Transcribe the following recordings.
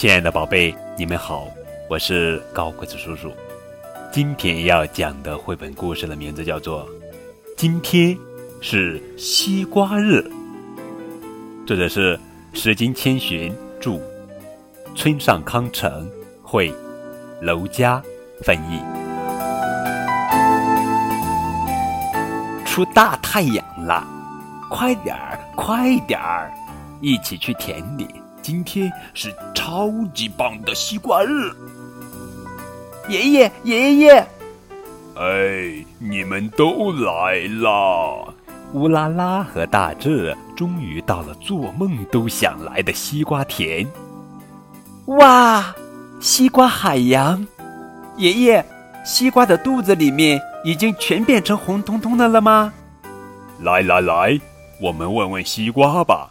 亲爱的宝贝，你们好，我是高个子叔叔。今天要讲的绘本故事的名字叫做《今天是西瓜日》，作者是石金千寻著，村上康成绘，娄佳翻译。出大太阳了，快点儿，快点儿，一起去田里。今天是超级棒的西瓜日。爷爷，爷爷，哎，你们都来啦！乌拉拉和大志终于到了做梦都想来的西瓜田。哇，西瓜海洋！爷爷，西瓜的肚子里面已经全变成红彤彤的了吗？来来来，我们问问西瓜吧。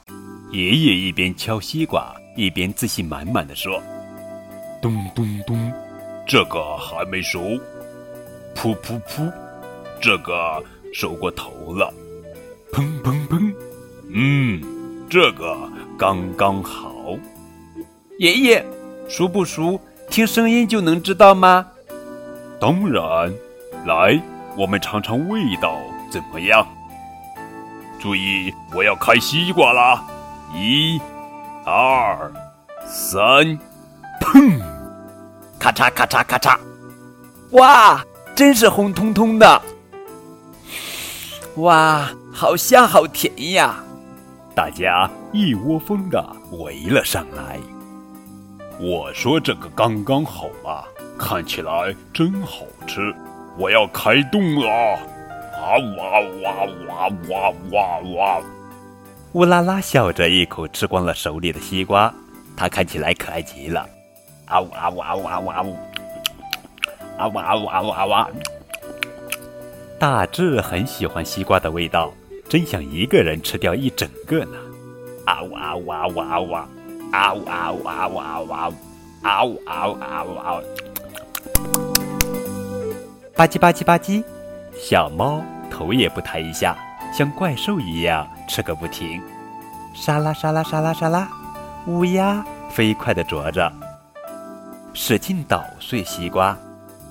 爷爷一边敲西瓜，一边自信满满的说：“咚咚咚，这个还没熟。噗噗噗，这个熟过头了。砰砰砰，嗯，这个刚刚好。爷爷，熟不熟？听声音就能知道吗？当然。来，我们尝尝味道怎么样？注意，我要开西瓜啦！”一、二、三，砰！咔嚓咔嚓咔嚓！哇，真是红彤彤的！哇，好香好甜呀！大家一窝蜂的围了上来。我说这个刚刚好嘛，看起来真好吃。我要开动了！啊哇哇哇哇哇哇！乌拉拉笑着一口吃光了手里的西瓜，它看起来可爱极了。啊呜啊呜啊呜啊呜啊呜！啊呜啊呜啊呜啊呜！大志很喜欢西瓜的味道，真想一个人吃掉一整个呢。啊呜啊呜啊呜啊呜！啊呜啊呜啊呜啊呜！啊呜啊呜啊呜啊呜！吧唧吧唧吧唧，小猫头也不抬一下。像怪兽一样吃个不停，沙拉沙拉沙拉沙拉，乌鸦飞快地啄着，使劲捣碎西瓜，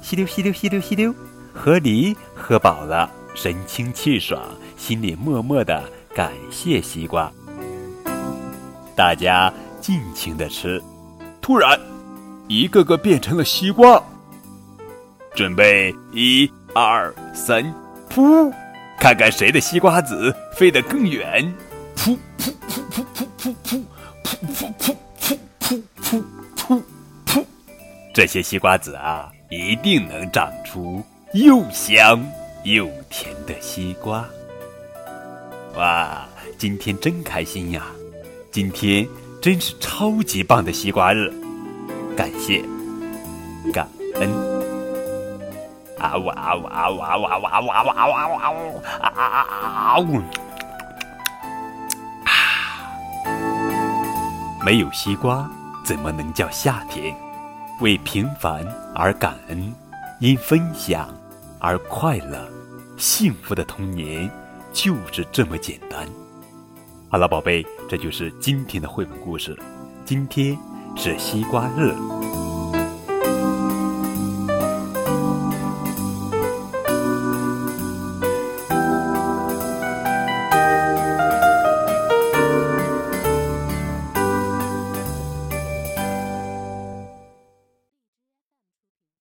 吸溜吸溜吸溜吸溜，河狸喝饱了，神清气爽，心里默默地感谢西瓜。大家尽情地吃，突然，一个个变成了西瓜，准备一二三，噗！看看谁的西瓜籽飞得更远！噗噗噗噗噗噗噗噗噗噗噗噗噗噗！这些西瓜籽啊，一定能长出又香又甜的西瓜。哇，今天真开心呀！今天真是超级棒的西瓜日，感谢，感恩。啊呜啊呜啊呜啊呜啊呜啊呜啊呜啊呜啊呜啊啊啊啊呜！啊！没有西瓜，怎么能叫夏天？为平凡而感恩，因分享而快乐，幸福的童年就是这么简单。好了，宝贝，这就是今天的绘本故事。今天是西瓜日。